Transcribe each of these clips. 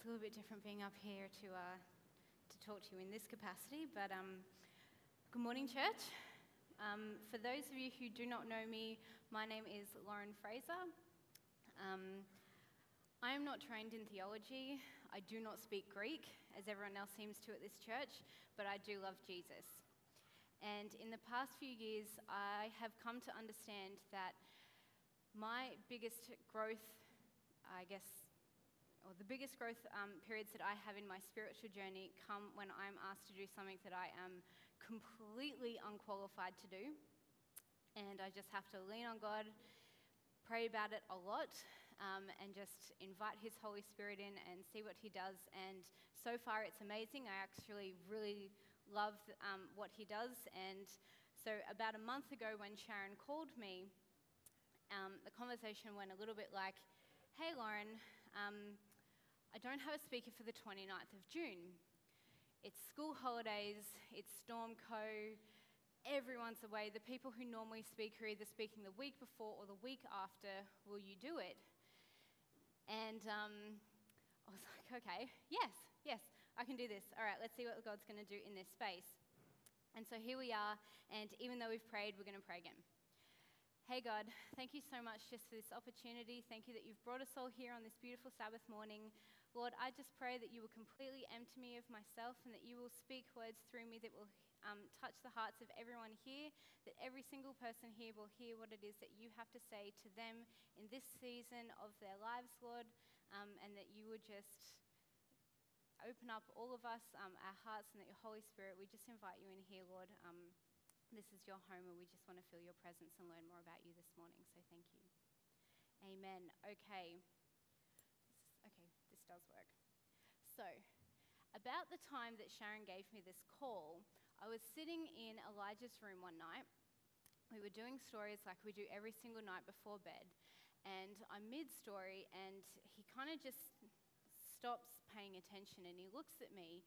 it's a little bit different being up here to, uh, to talk to you in this capacity. But um, good morning, church. Um, for those of you who do not know me, my name is Lauren Fraser. Um, I am not trained in theology. I do not speak Greek, as everyone else seems to at this church, but I do love Jesus. And in the past few years, I have come to understand that my biggest growth, I guess, or the biggest growth um, periods that I have in my spiritual journey come when I'm asked to do something that I am completely unqualified to do. And I just have to lean on God, pray about it a lot, um, and just invite His Holy Spirit in and see what He does. And so far, it's amazing. I actually really love um, what He does. And so, about a month ago, when Sharon called me, um, the conversation went a little bit like, Hey, Lauren, um, I don't have a speaker for the 29th of June. It's school holidays, it's Storm Co, everyone's away. The people who normally speak are either speaking the week before or the week after. Will you do it? And um, I was like, okay, yes, yes, I can do this. All right, let's see what God's going to do in this space. And so here we are, and even though we've prayed, we're going to pray again. Hey, God, thank you so much just for this opportunity. Thank you that you've brought us all here on this beautiful Sabbath morning. Lord, I just pray that you will completely empty me of myself and that you will speak words through me that will um, touch the hearts of everyone here, that every single person here will hear what it is that you have to say to them in this season of their lives, Lord, um, and that you would just open up all of us, um, our hearts, and that your Holy Spirit, we just invite you in here, Lord. Um, this is your home, and we just want to feel your presence and learn more about you this morning. So thank you. Amen. Okay. Does work. So, about the time that Sharon gave me this call, I was sitting in Elijah's room one night. We were doing stories like we do every single night before bed. And I'm mid story, and he kind of just stops paying attention and he looks at me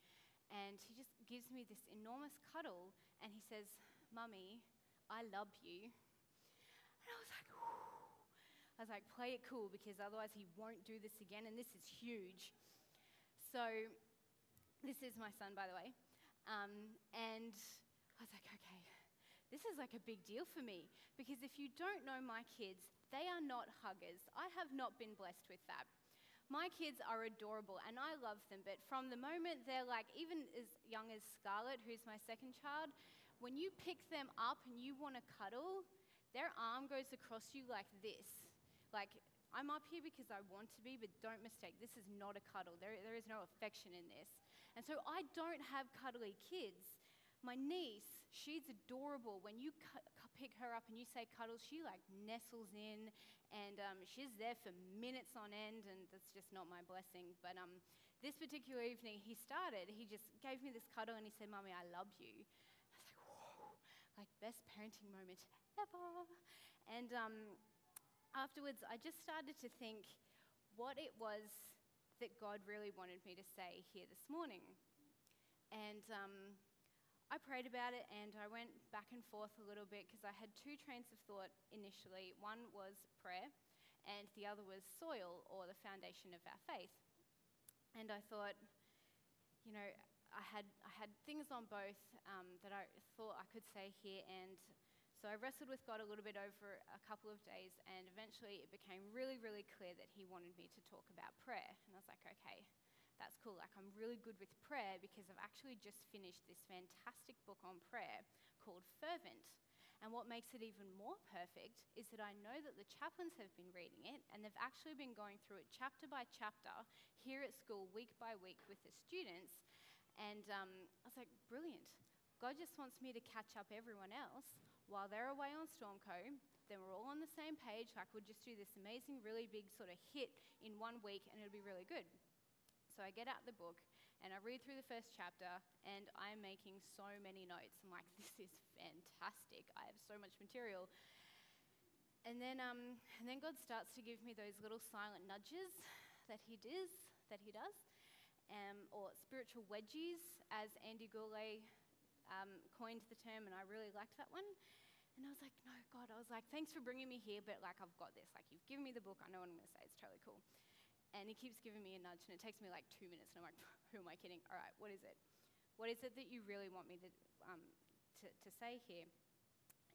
and he just gives me this enormous cuddle and he says, Mummy, I love you. And I was like, Whew. I was like, play it cool because otherwise he won't do this again, and this is huge. So, this is my son, by the way. Um, and I was like, okay, this is like a big deal for me because if you don't know my kids, they are not huggers. I have not been blessed with that. My kids are adorable and I love them, but from the moment they're like, even as young as Scarlett, who's my second child, when you pick them up and you want to cuddle, their arm goes across you like this. Like, I'm up here because I want to be, but don't mistake, this is not a cuddle. There, there is no affection in this. And so I don't have cuddly kids. My niece, she's adorable. When you cu- pick her up and you say cuddle, she like nestles in and um, she's there for minutes on end, and that's just not my blessing. But um, this particular evening, he started, he just gave me this cuddle and he said, Mommy, I love you. I was like, whoa, like best parenting moment ever. And um, afterwards, I just started to think what it was that God really wanted me to say here this morning. And um, I prayed about it and I went back and forth a little bit because I had two trains of thought initially. One was prayer, and the other was soil or the foundation of our faith. And I thought, you know, I had, I had things on both um, that I thought I could say here, and so I wrestled with God a little bit over a couple of days, and eventually it became really, really clear that He wanted me to talk about prayer. And I was like, okay, that's cool. Like, I'm really good with prayer because I've actually just finished this fantastic book on prayer called Fervent. And what makes it even more perfect is that I know that the chaplains have been reading it and they've actually been going through it chapter by chapter here at school, week by week, with the students. And um, I was like, brilliant. God just wants me to catch up everyone else while they're away on Stormco. Then we're all on the same page. Like, we'll just do this amazing, really big sort of hit in one week and it'll be really good. So I get out the book and I read through the first chapter and I'm making so many notes. I'm like, this is fantastic. I have so much material. And then, um, and then God starts to give me those little silent nudges that He does, that He does, um, or spiritual wedgies, as Andy Goulet um, coined the term, and I really liked that one. And I was like, no, God, I was like, thanks for bringing me here, but like, I've got this. Like, you've given me the book, I know what I'm going to say, it's totally cool. And he keeps giving me a nudge, and it takes me like two minutes, and I'm like, who am I kidding? All right, what is it? What is it that you really want me to, um, to, to say here?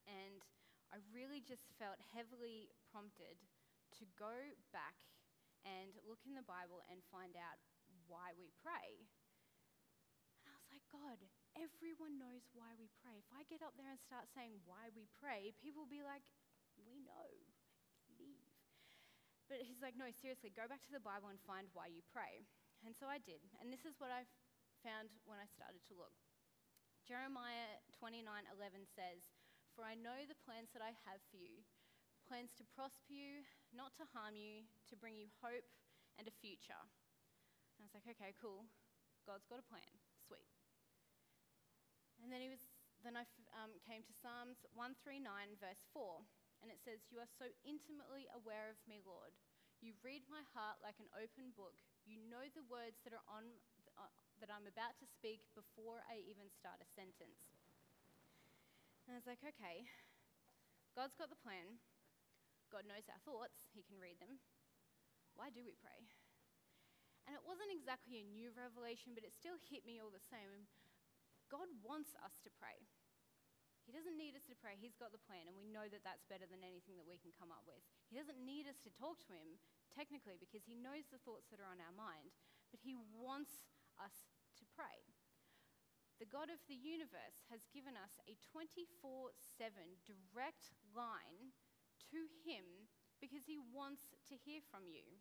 And I really just felt heavily prompted to go back and look in the Bible and find out why we pray. And I was like, God, everyone knows why we pray. If I get up there and start saying why we pray, people will be like, we know, leave. But he's like, no, seriously, go back to the Bible and find why you pray. And so I did. And this is what I found when I started to look. Jeremiah 29:11 says, "For I know the plans that I have for you, plans to prosper you, not to harm you, to bring you hope and a future." And I was like, "Okay, cool. God's got a plan. Sweet." And then he was then I um, came to Psalms 139 verse 4, and it says, "You are so intimately aware of me, Lord. You read my heart like an open book. You know the words that are on uh, that I'm about to speak before I even start a sentence. And I was like, okay, God's got the plan. God knows our thoughts, He can read them. Why do we pray? And it wasn't exactly a new revelation, but it still hit me all the same. God wants us to pray. He doesn't need us to pray. He's got the plan, and we know that that's better than anything that we can come up with. He doesn't need us to talk to Him, technically, because He knows the thoughts that are on our mind, but He wants us to pray. The God of the universe has given us a 24 7 direct line to Him because He wants to hear from you.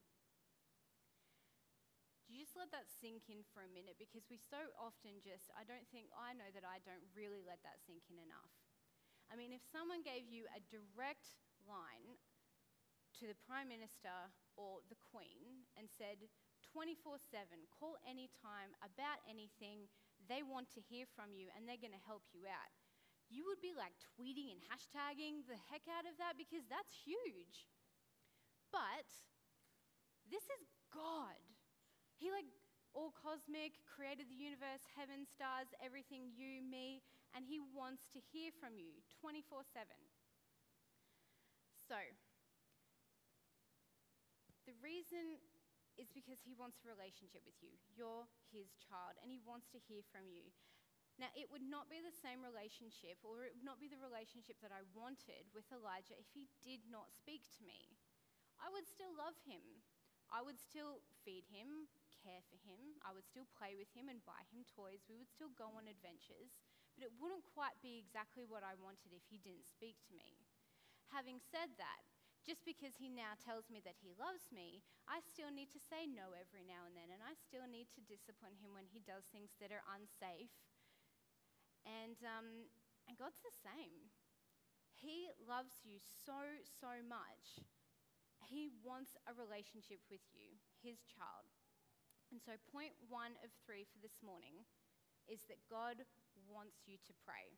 You just let that sink in for a minute? Because we so often just, I don't think, I know that I don't really let that sink in enough. I mean, if someone gave you a direct line to the Prime Minister or the Queen and said, 24 7, call anytime about anything. They want to hear from you and they're going to help you out. You would be like tweeting and hashtagging the heck out of that because that's huge. But this is God. He, like, all cosmic, created the universe, heaven, stars, everything, you, me, and He wants to hear from you 24 7. So, the reason is because he wants a relationship with you. You're his child, and he wants to hear from you. Now, it would not be the same relationship, or it would not be the relationship that I wanted with Elijah if he did not speak to me. I would still love him. I would still feed him, care for him. I would still play with him and buy him toys. We would still go on adventures. But it wouldn't quite be exactly what I wanted if he didn't speak to me. Having said that, just because he now tells me that he loves me, I still need to say no every now and then, and I still need to discipline him when he does things that are unsafe. And, um, and God's the same. He loves you so, so much. He wants a relationship with you, his child. And so, point one of three for this morning is that God wants you to pray.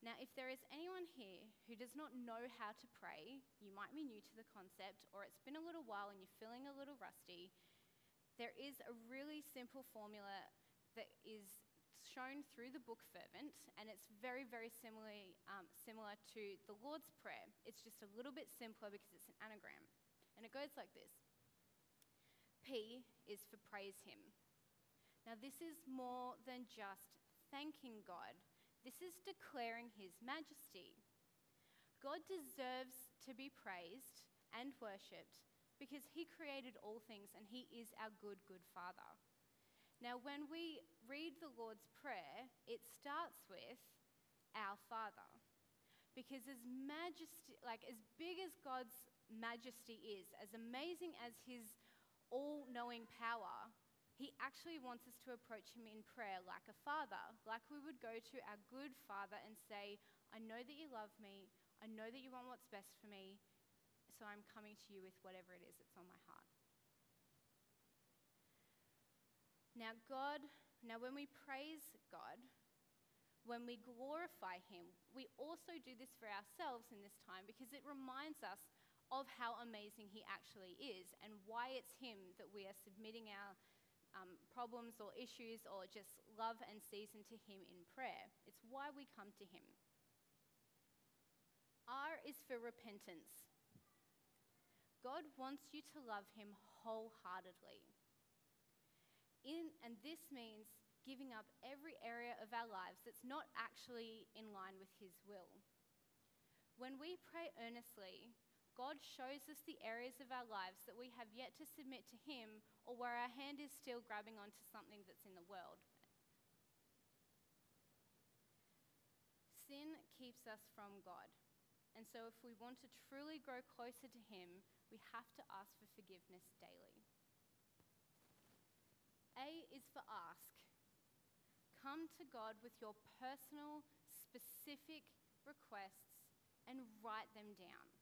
Now, if there is anyone here who does not know how to pray, you might be new to the concept, or it's been a little while and you're feeling a little rusty, there is a really simple formula that is shown through the book Fervent, and it's very, very similarly, um, similar to the Lord's Prayer. It's just a little bit simpler because it's an anagram. And it goes like this P is for praise Him. Now, this is more than just thanking God this is declaring his majesty. God deserves to be praised and worshipped because he created all things and he is our good, good Father. Now, when we read the Lord's Prayer, it starts with our Father. Because as majesty, like as big as God's majesty is, as amazing as his all knowing power, he actually wants us to approach Him in prayer like a father, like we would go to our good Father and say, I know that you love me, I know that you want what's best for me, so I'm coming to you with whatever it is that's on my heart. Now, God, now when we praise God, when we glorify Him, we also do this for ourselves in this time because it reminds us of how amazing He actually is and why it's Him that we are submitting our um, problems or issues or just love and season to Him in prayer. It's why we come to Him. R is for repentance. God wants you to love Him wholeheartedly. In, and this means giving up every area of our lives that's not actually in line with His will. When we pray earnestly, God shows us the areas of our lives that we have yet to submit to Him or where our hand is still grabbing onto something that's in the world. Sin keeps us from God. And so, if we want to truly grow closer to Him, we have to ask for forgiveness daily. A is for ask. Come to God with your personal, specific requests and write them down.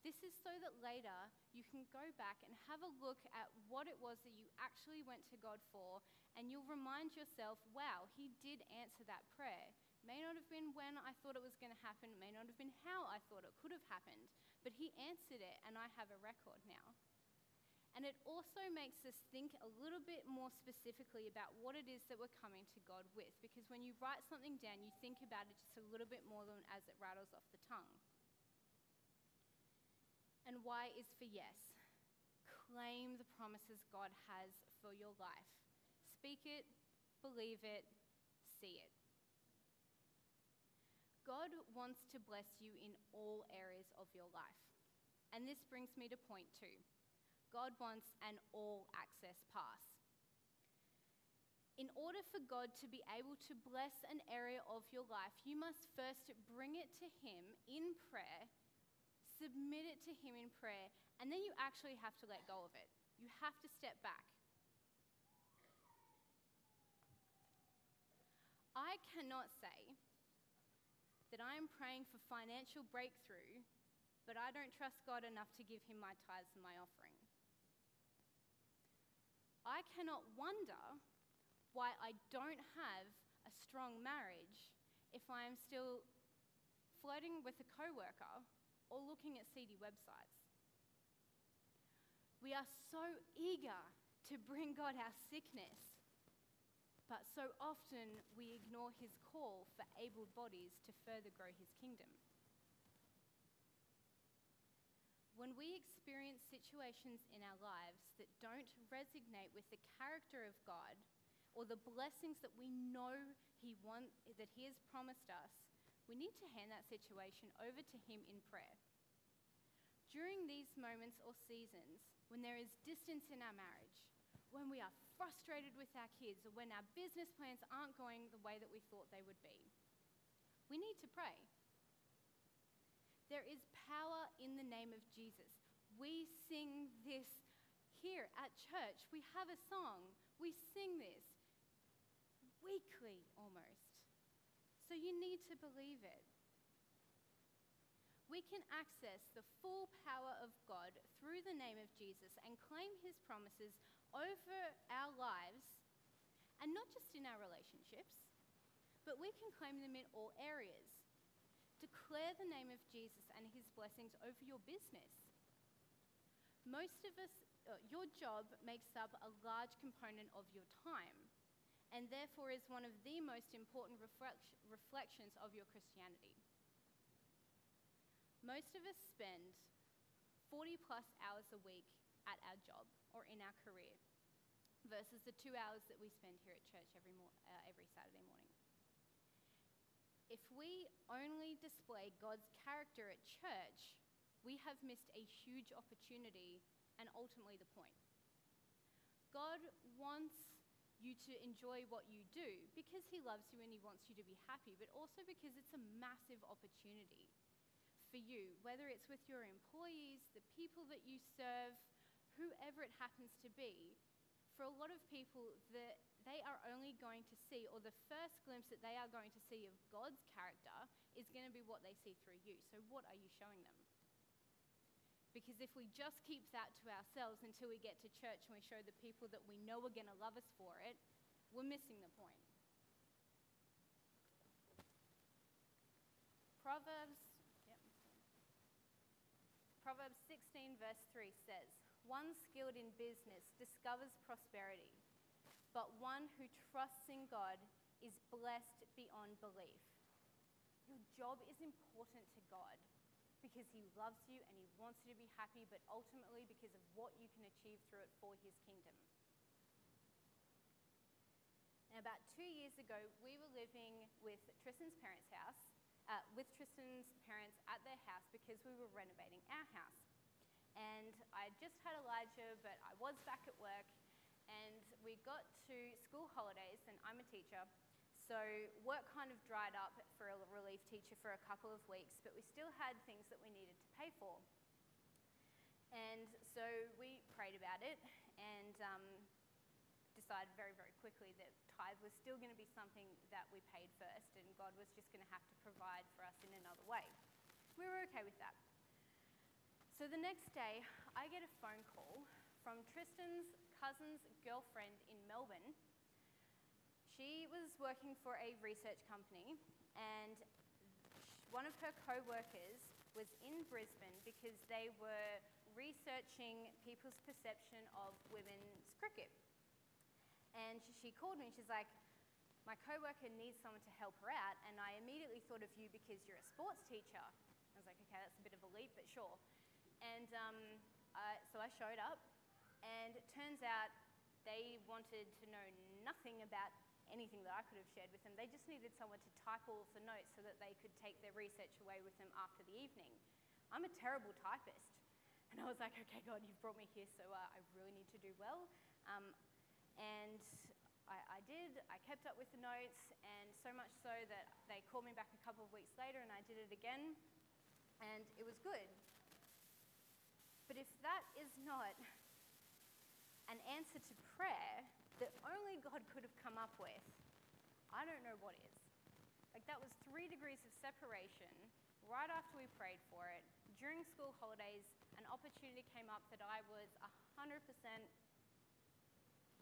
This is so that later you can go back and have a look at what it was that you actually went to God for, and you'll remind yourself, wow, He did answer that prayer. May not have been when I thought it was going to happen, may not have been how I thought it could have happened, but He answered it, and I have a record now. And it also makes us think a little bit more specifically about what it is that we're coming to God with. Because when you write something down, you think about it just a little bit more than as it rattles off the tongue. And Y is for yes. Claim the promises God has for your life. Speak it, believe it, see it. God wants to bless you in all areas of your life. And this brings me to point two. God wants an all access pass. In order for God to be able to bless an area of your life, you must first bring it to Him in prayer, submit it to Him in prayer, and then you actually have to let go of it. You have to step back. I cannot say that I am praying for financial breakthrough, but I don't trust God enough to give Him my tithes and my offering. I cannot wonder why I don't have a strong marriage if I am still flirting with a coworker or looking at seedy websites. We are so eager to bring God our sickness, but so often we ignore his call for able bodies to further grow his kingdom. When we experience situations in our lives that don't resonate with the character of God or the blessings that we know he want, that He has promised us, we need to hand that situation over to Him in prayer. During these moments or seasons, when there is distance in our marriage, when we are frustrated with our kids, or when our business plans aren't going the way that we thought they would be, we need to pray. There is power in the name of Jesus. We sing this here at church. We have a song. We sing this weekly almost. So you need to believe it. We can access the full power of God through the name of Jesus and claim his promises over our lives, and not just in our relationships, but we can claim them in all areas. Declare the name of Jesus and his blessings over your business. Most of us, uh, your job makes up a large component of your time and therefore is one of the most important reflect- reflections of your Christianity. Most of us spend 40 plus hours a week at our job or in our career versus the two hours that we spend here at church every, uh, every Saturday morning if we only display God's character at church, we have missed a huge opportunity and ultimately the point. God wants you to enjoy what you do because He loves you and He wants you to be happy, but also because it's a massive opportunity for you, whether it's with your employees, the people that you serve, whoever it happens to be. For a lot of people, the they are only going to see, or the first glimpse that they are going to see of God's character is going to be what they see through you. So, what are you showing them? Because if we just keep that to ourselves until we get to church and we show the people that we know are going to love us for it, we're missing the point. Proverbs, yep. Proverbs 16, verse 3 says, One skilled in business discovers prosperity but one who trusts in God is blessed beyond belief. Your job is important to God. Because He loves you and He wants you to be happy, but ultimately because of what you can achieve through it for His kingdom. And about two years ago, we were living with Tristan's parents' house, uh, with Tristan's parents at their house because we were renovating our house. And I just had Elijah, but I was back at work, and we got to school holidays, and I'm a teacher, so work kind of dried up for a relief teacher for a couple of weeks, but we still had things that we needed to pay for. And so we prayed about it and um, decided very, very quickly that tithe was still going to be something that we paid first, and God was just going to have to provide for us in another way. We were okay with that. So the next day, I get a phone call from Tristan's cousin's girlfriend in Melbourne she was working for a research company, and one of her co workers was in Brisbane because they were researching people's perception of women's cricket. And she called me and she's like, My co worker needs someone to help her out, and I immediately thought of you because you're a sports teacher. I was like, Okay, that's a bit of a leap, but sure. And um, uh, so I showed up, and it turns out they wanted to know nothing about anything that I could have shared with them. They just needed someone to type all of the notes so that they could take their research away with them after the evening. I'm a terrible typist. And I was like, okay, God, you've brought me here, so uh, I really need to do well. Um, and I, I, did. I kept up with the notes, and so much so that they called me back a couple of weeks later, and I did it again, and it was good. But if that is not an answer to prayer, that only God could have come up with, I don't know what is. Like, that was three degrees of separation right after we prayed for it. During school holidays, an opportunity came up that I was 100%.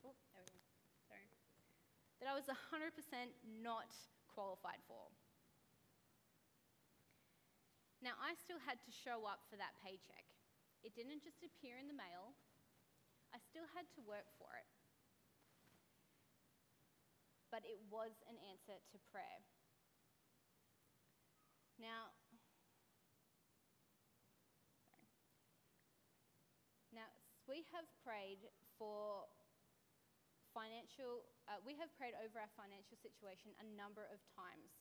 Oh, there we go. Sorry. That I was 100% not qualified for. Now, I still had to show up for that paycheck. It didn't just appear in the mail, I still had to work for it but it was an answer to prayer. Now, now we have prayed for financial, uh, we have prayed over our financial situation a number of times.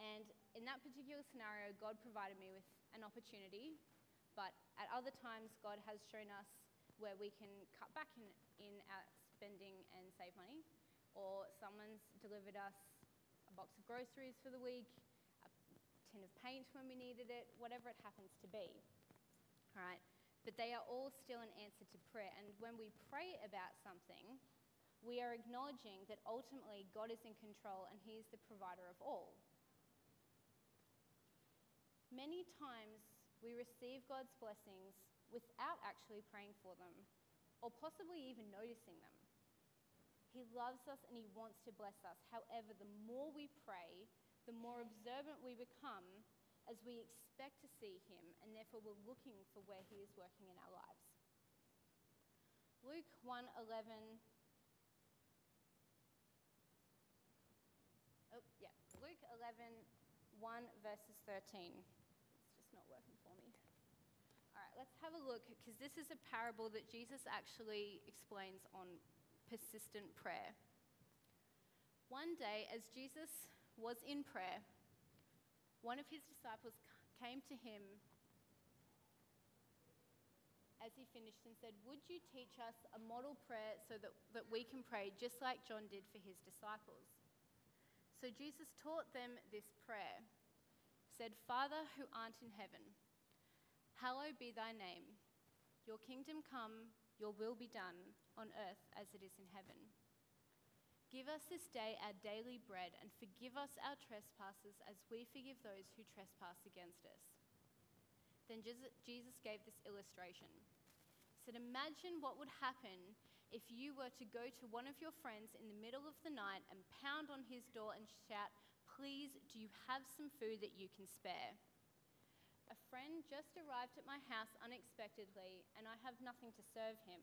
And in that particular scenario, God provided me with an opportunity, but at other times, God has shown us where we can cut back in, in our spending and save money or someone's delivered us a box of groceries for the week, a tin of paint when we needed it, whatever it happens to be. All right? But they are all still an answer to prayer. And when we pray about something, we are acknowledging that ultimately God is in control and He is the provider of all. Many times we receive God's blessings without actually praying for them or possibly even noticing them. He loves us and He wants to bless us. However, the more we pray, the more observant we become as we expect to see Him, and therefore we're looking for where He is working in our lives. Luke 1:11. Oh, yeah. Luke 11, 1 verses 13. It's just not working for me. All right, let's have a look because this is a parable that Jesus actually explains on persistent prayer. One day, as Jesus was in prayer, one of his disciples came to him as he finished and said, Would you teach us a model prayer so that, that we can pray just like John did for his disciples? So Jesus taught them this prayer. Said, Father who art in heaven, hallowed be thy name. Your kingdom come, your will be done on earth as it is in heaven. Give us this day our daily bread and forgive us our trespasses as we forgive those who trespass against us. Then Jesus gave this illustration. He said, Imagine what would happen if you were to go to one of your friends in the middle of the night and pound on his door and shout, Please, do you have some food that you can spare? A friend just arrived at my house unexpectedly, and I have nothing to serve him.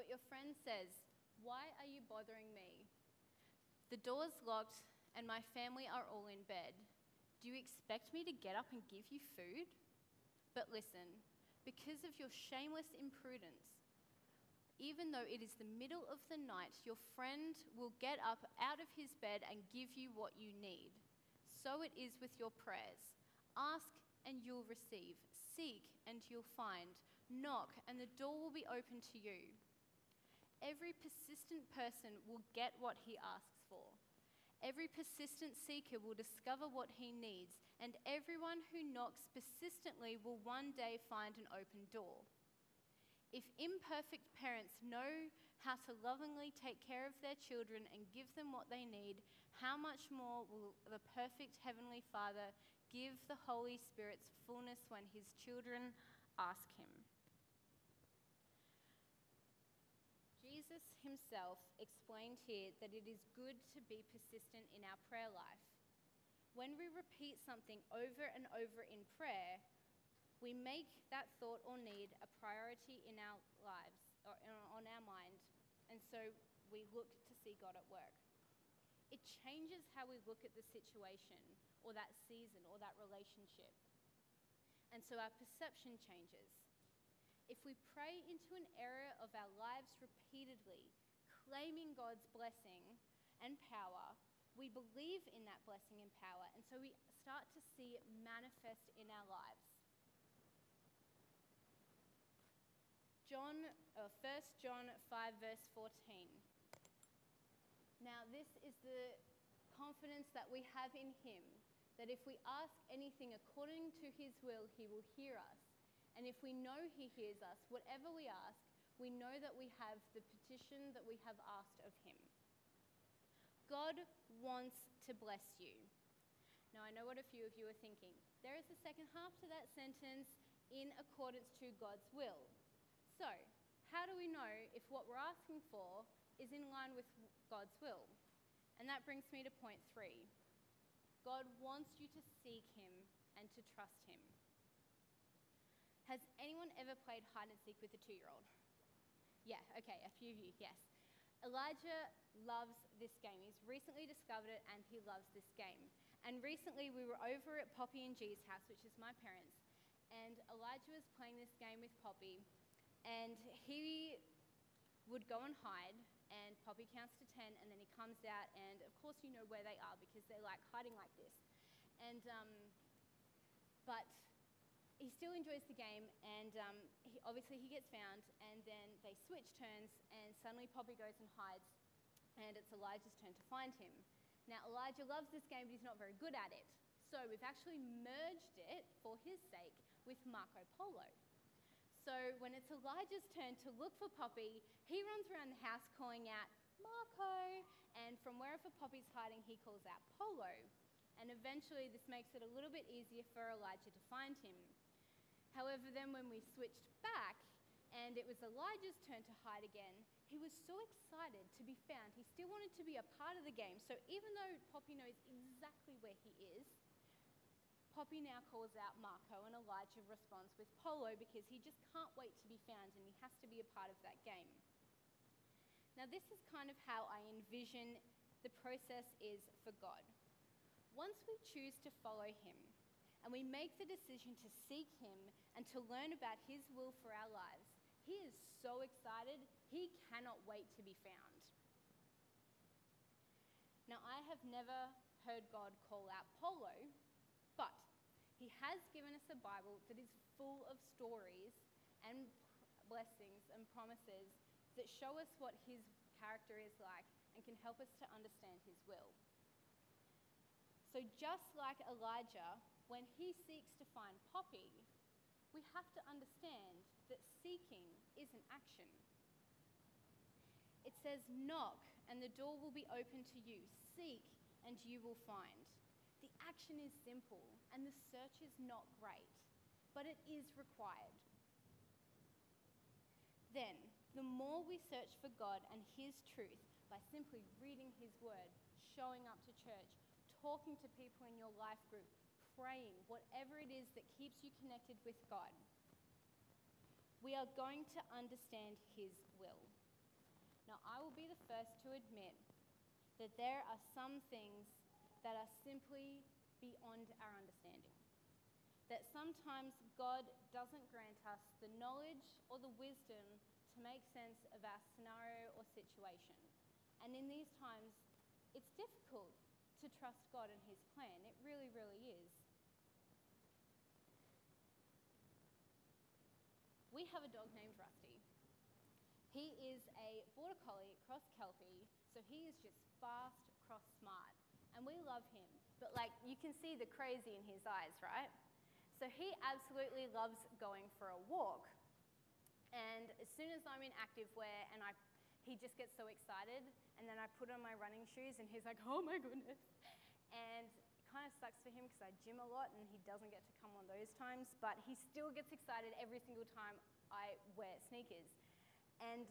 But your friend says, Why are you bothering me? The door's locked, and my family are all in bed. Do you expect me to get up and give you food? But listen, because of your shameless imprudence, even though it is the middle of the night, your friend will get up out of his bed and give you what you need. So it is with your prayers. Ask and you'll receive. Seek and you'll find. Knock and the door will be open to you. Every persistent person will get what he asks for. Every persistent seeker will discover what he needs, and everyone who knocks persistently will one day find an open door. If imperfect parents know how to lovingly take care of their children and give them what they need, how much more will the perfect Heavenly Father give the Holy Spirit's fullness when his children ask him? Jesus himself explained here that it is good to be persistent in our prayer life. When we repeat something over and over in prayer, we make that thought or need a priority in our lives or on our mind, and so we look to see God at work. It changes how we look at the situation or that season or that relationship. And so our perception changes if we pray into an area of our lives repeatedly, claiming God's blessing and power, we believe in that blessing and power, and so we start to see it manifest in our lives. John, uh, 1 John 5, verse 14. Now, this is the confidence that we have in Him that if we ask anything according to His will, He will hear us. And if we know He hears us, whatever we ask, we know that we have the petition that we have asked of Him. God wants to bless you. Now, I know what a few of you are thinking. There is a second half to that sentence in accordance to God's will. So, how do we know if what we're asking for is in line with God's will? And that brings me to point three God wants you to seek Him and to trust Him. Has anyone ever played hide and seek with a two year old? Yeah, okay, a few of you, yes. Elijah loves this game. He's recently discovered it and he loves this game. And recently we were over at Poppy and G's house, which is my parents, and Elijah was playing this game with Poppy, and he would go and hide, and Poppy counts to 10, and then he comes out, and of course you know where they are because they're like hiding like this. And, um, but he still enjoys the game, and um, he, obviously he gets found, and then they switch turns, and suddenly Poppy goes and hides, and it's Elijah's turn to find him. Now, Elijah loves this game, but he's not very good at it. So we've actually merged it for his sake with Marco Polo. So when it's Elijah's turn to look for Poppy, he runs around the house calling out, Marco! And from wherever Poppy's hiding, he calls out Polo. And eventually, this makes it a little bit easier for Elijah to find him. However, then when we switched back and it was Elijah's turn to hide again, he was so excited to be found. He still wanted to be a part of the game. So even though Poppy knows exactly where he is, Poppy now calls out Marco and Elijah responds with Polo because he just can't wait to be found and he has to be a part of that game. Now, this is kind of how I envision the process is for God. Once we choose to follow him, and we make the decision to seek Him and to learn about His will for our lives, He is so excited, He cannot wait to be found. Now, I have never heard God call out polo, He has given us a Bible that is full of stories and blessings and promises that show us what His character is like and can help us to understand His will. So, just like Elijah, when he seeks to find Poppy, we have to understand that seeking is an action. It says, Knock, and the door will be open to you. Seek, and you will find. The action is simple, and the search is not great, but it is required. Then, the more we search for God and His truth by simply reading His word, showing up to church, talking to people in your life group, praying, whatever it is that keeps you connected with God, we are going to understand His will. Now, I will be the first to admit that there are some things that are simply beyond our understanding. That sometimes God doesn't grant us the knowledge or the wisdom to make sense of our scenario or situation. And in these times, it's difficult to trust God and His plan. It really, really is. We have a dog named Rusty. He is a border collie, cross kelpie, so he is just fast, cross smart. And we love him. But like you can see the crazy in his eyes, right? So he absolutely loves going for a walk. And as soon as I'm in active wear and I he just gets so excited and then I put on my running shoes and he's like, "Oh my goodness." And it kind of sucks for him because I gym a lot and he doesn't get to come on those times, but he still gets excited every single time I wear sneakers. And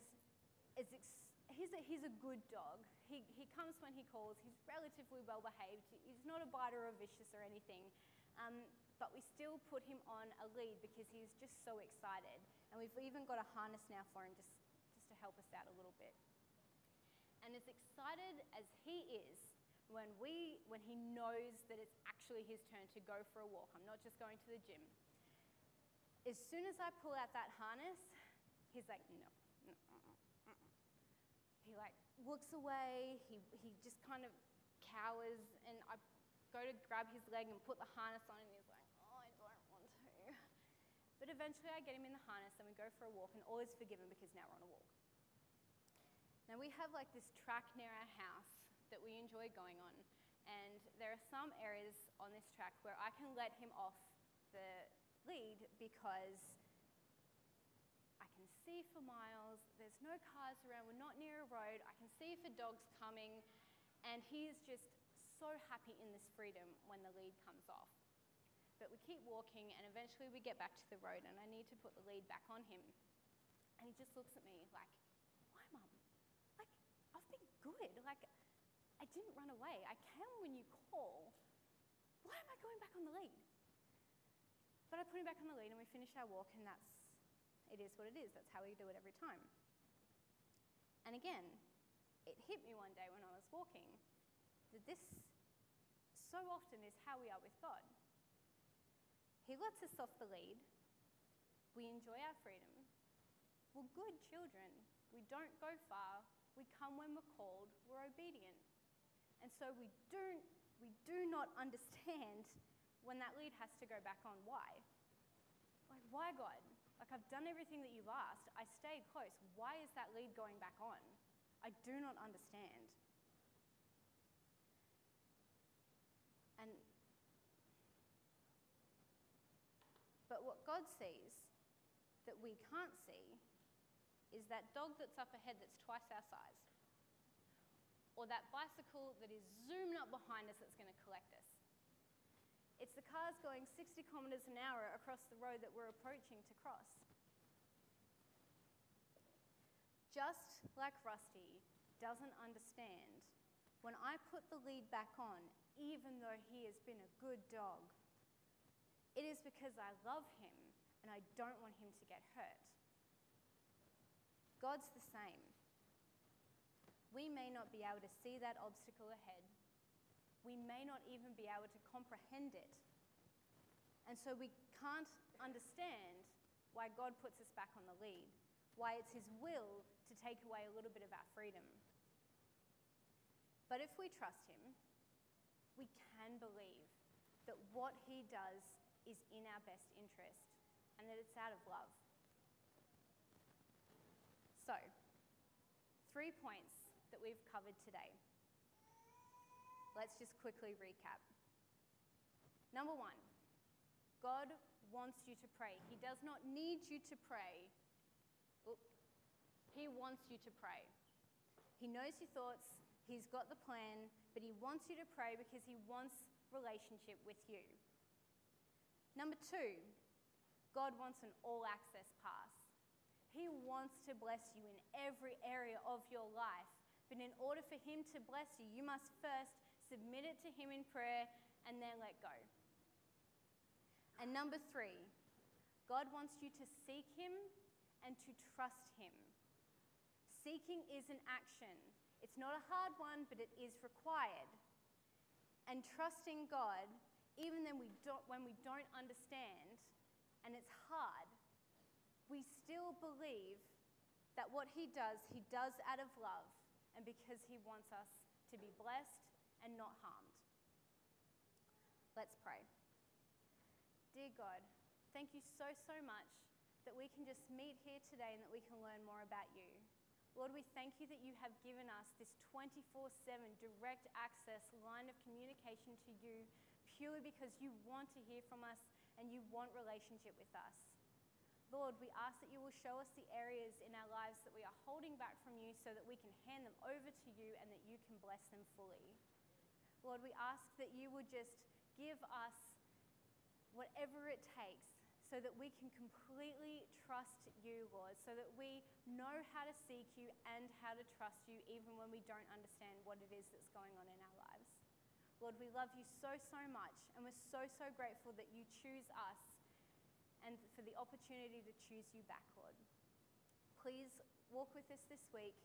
it's ex- he's, a, he's a good dog. He, he comes when he calls. He's relatively well behaved. He's not a biter or vicious or anything. Um, but we still put him on a lead because he's just so excited. And we've even got a harness now for him just, just to help us out a little bit. And as excited as he is when, we, when he knows that it's actually his turn to go for a walk, I'm not just going to the gym. As soon as I pull out that harness, he's like, no, uh-uh, uh-uh. He like looks away, he, he just kind of cowers, and I go to grab his leg and put the harness on, and he's like, oh, I don't want to. But eventually I get him in the harness and we go for a walk, and all is forgiven because now we're on a walk. Now we have like this track near our house that we enjoy going on, and there are some areas on this track where I can let him off the lead because see for miles, there's no cars around, we're not near a road, I can see a dog's coming, and he's just so happy in this freedom when the lead comes off. But we keep walking, and eventually we get back to the road, and I need to put the lead back on him. And he just looks at me like, Why, Mum? Like, I've been good. Like, I didn't run away. I came when you call. Why am I going back on the lead? But I put him back on the lead and we finish our walk, and that's it is what it is. That's how we do it every time. And again, it hit me one day when I was walking that this so often is how we are with God. He lets us off the lead. We enjoy our freedom. We're good children. We don't go far. We come when we're called. We're obedient. And so we don't we do not understand when that lead has to go back on. Why? Like, why, God? Like, I've done everything that you've asked. I stayed close. Why is that lead going back on? I do not understand. And but what God sees that we can't see is that dog that's up ahead that's twice our size. Or that bicycle that is zoomed up behind us that's going to collect us. It's the cars going 60 kilometres an hour across the road that we're approaching to cross. Just like Rusty doesn't understand, when I put the lead back on, even though he has been a good dog, it is because I love him and I don't want him to get hurt. God's the same. We may not be able to see that obstacle ahead, we may not even be able to comprehend it. And so we can't understand why God puts us back on the lead, why it's His will to take away a little bit of our freedom. But if we trust Him, we can believe that what He does is in our best interest and that it's out of love. So, three points that we've covered today. Let's just quickly recap. Number one, God wants you to pray. He does not need you to pray. He wants you to pray. He knows your thoughts, He's got the plan, but He wants you to pray because He wants relationship with you. Number two, God wants an all access pass. He wants to bless you in every area of your life. But in order for Him to bless you, you must first submit it to Him in prayer, and then let go. And number three, God wants you to seek Him and to trust Him. Seeking is an action. It's not a hard one, but it is required. And trusting God even then we don't, when we don't understand and it's hard, we still believe that what He does, He does out of love and because He wants us to be blessed and not harmed. Let's pray. Dear God, thank you so, so much that we can just meet here today and that we can learn more about you. Lord, we thank you that you have given us this 24 7 direct access line of communication to you purely because you want to hear from us and you want relationship with us. Lord, we ask that you will show us the areas in our lives that we are holding back from you so that we can hand them over to you and that you can bless them fully. Lord, we ask that you would just give us whatever it takes so that we can completely trust you, Lord, so that we know how to seek you and how to trust you even when we don't understand what it is that's going on in our lives. Lord, we love you so, so much, and we're so, so grateful that you choose us and for the opportunity to choose you back, Lord. Please walk with us this week,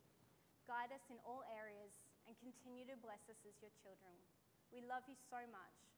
guide us in all areas, and continue to bless us as your children. We love you so much.